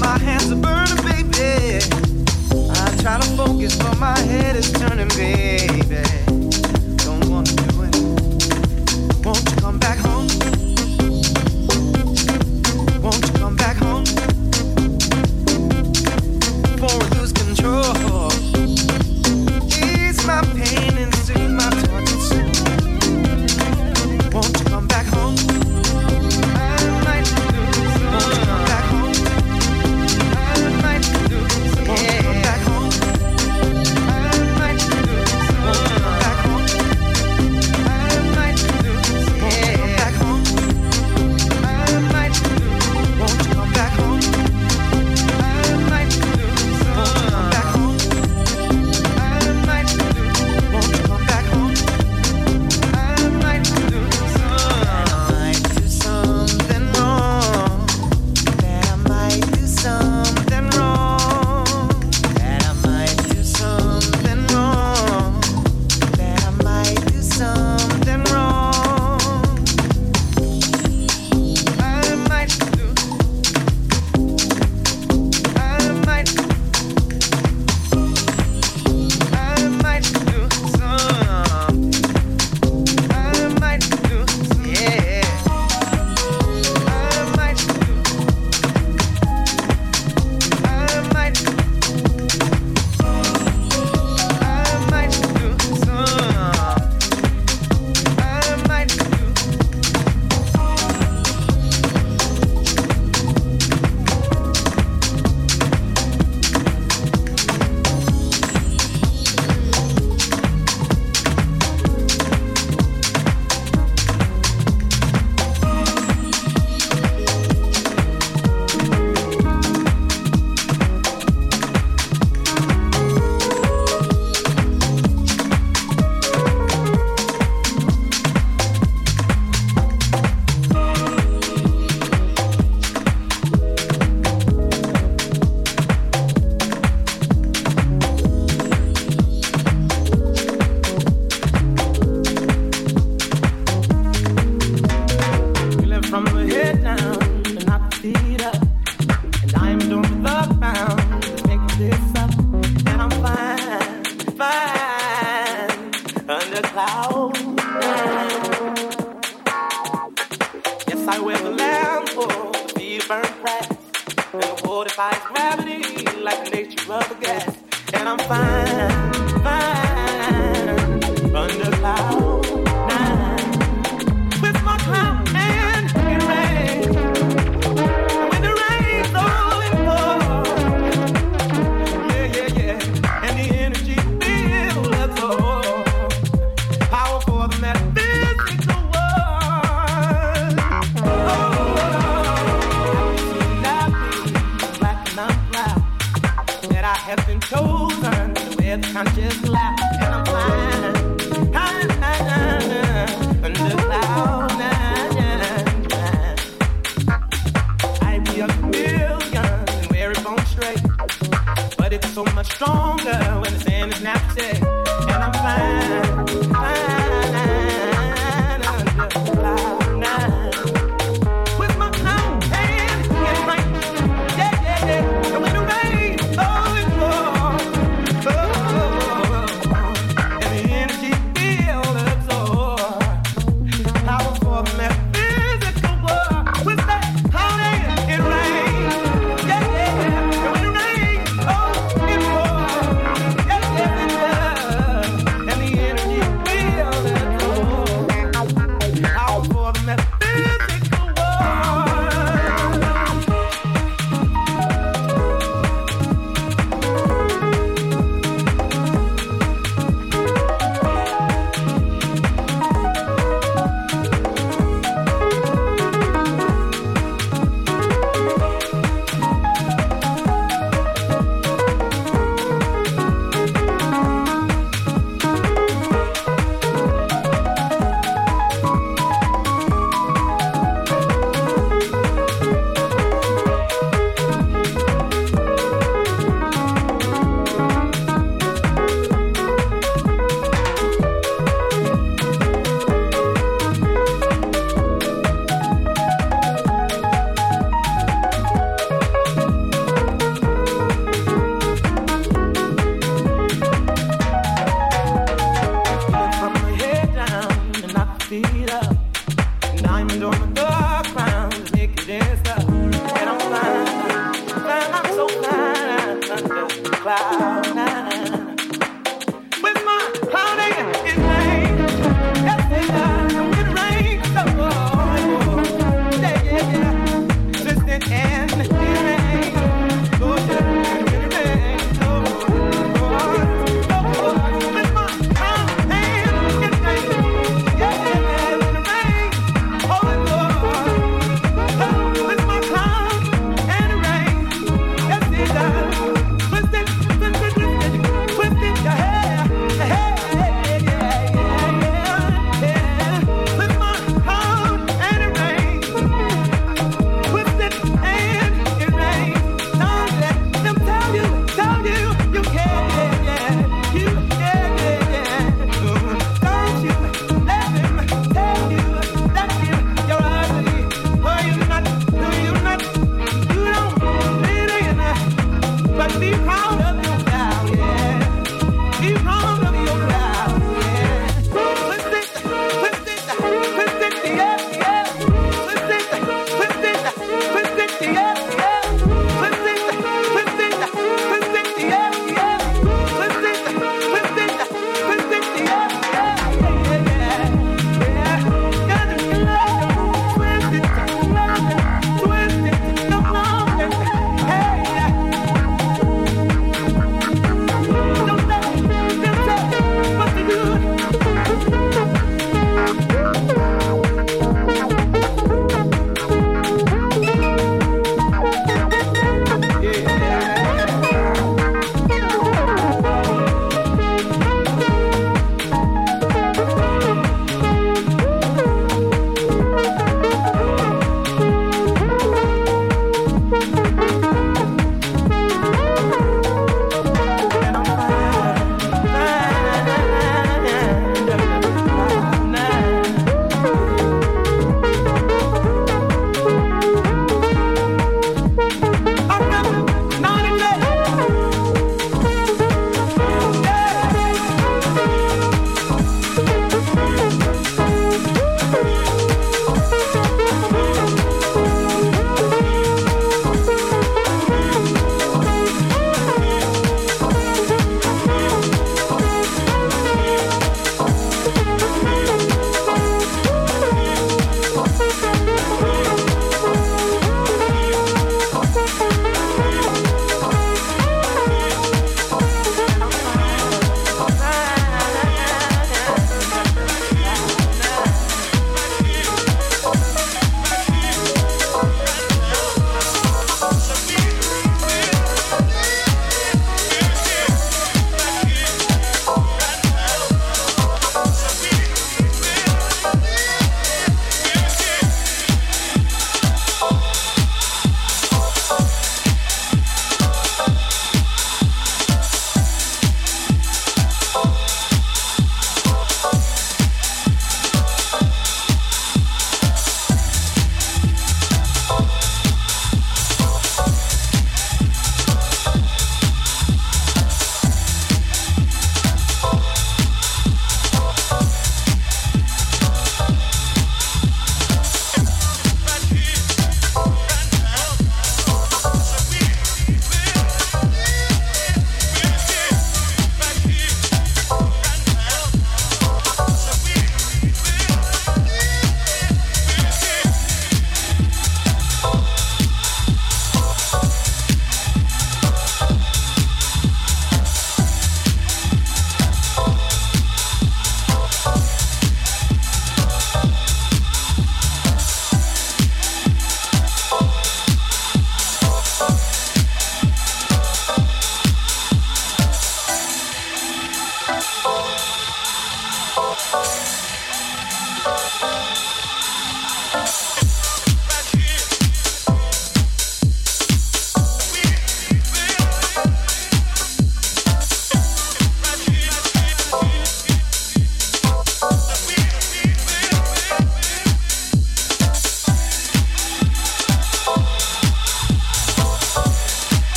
my hands are burning, baby. I try to focus, but my head is turning, baby. Don't wanna do it. Won't you come back home?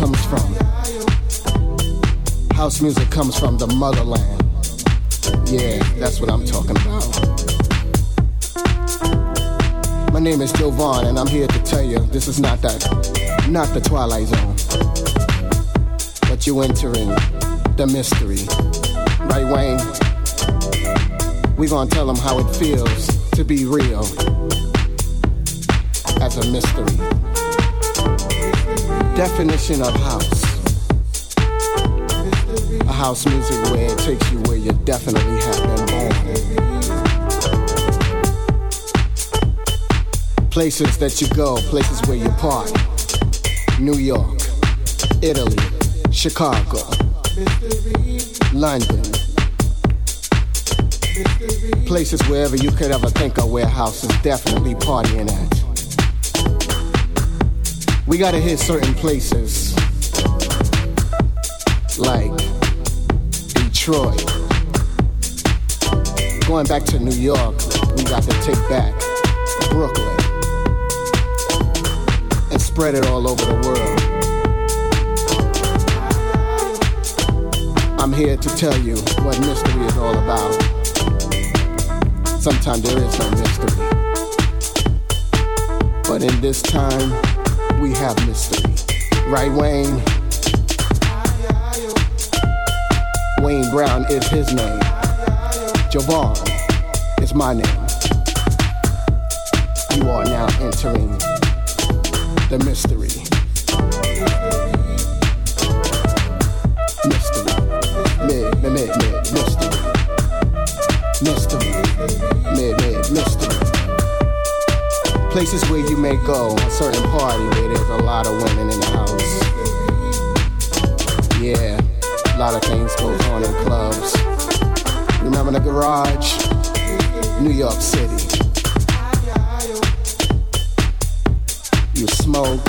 Comes from? House music comes from the motherland. Yeah, that's what I'm talking about. My name is Joe Vaughn, and I'm here to tell you this is not that, not the Twilight Zone. But you're entering the mystery. Right, Wayne? We're gonna tell them how it feels to be real as a mystery. Definition of house. A house music where it takes you where you definitely have been born. Places that you go, places where you party. New York, Italy, Chicago, London. Places wherever you could ever think of where house is definitely partying at. We gotta hit certain places like Detroit. Going back to New York, we got to take back Brooklyn and spread it all over the world. I'm here to tell you what mystery is all about. Sometimes there is no mystery. But in this time, we have mystery. Right, Wayne? Wayne Brown is his name. Javon is my name. You are now entering the mystery. Places where you may go, a certain party where there's a lot of women in the house. Yeah, a lot of things goes on in clubs. Remember the garage? New York City. You smoke,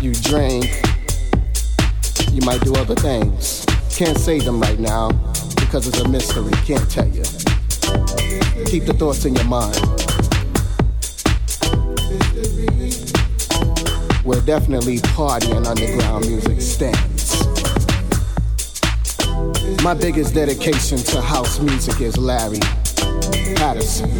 you drink, you might do other things. Can't say them right now because it's a mystery, can't tell you. Keep the thoughts in your mind. Where definitely partying underground music stands. My biggest dedication to house music is Larry Patterson.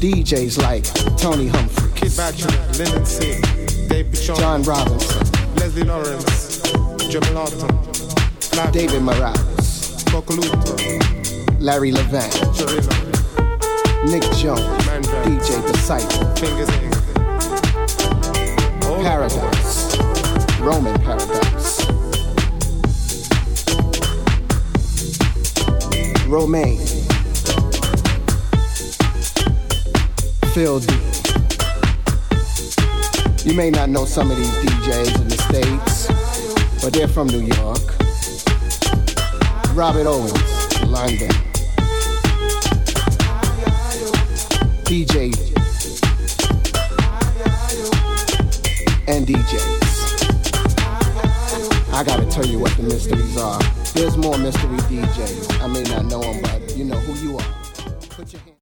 DJs like Tony Humphries, Kid Batchelor, Lyndon C, Dave Pichon, John Robinson, Leslie Lawrence, Jim Lawton, Flat, David Morales, Cocaluto, Larry Levan, Nick Jones, DJ Disciple, Fingers. All Paradise, Roman Paradise, Romaine, Phil D. You may not know some of these DJs in the States, but they're from New York. Robert Owens, London. DJ and DJs. I gotta tell you what the mysteries are. There's more mystery DJs. I may not know them, but you know who you are.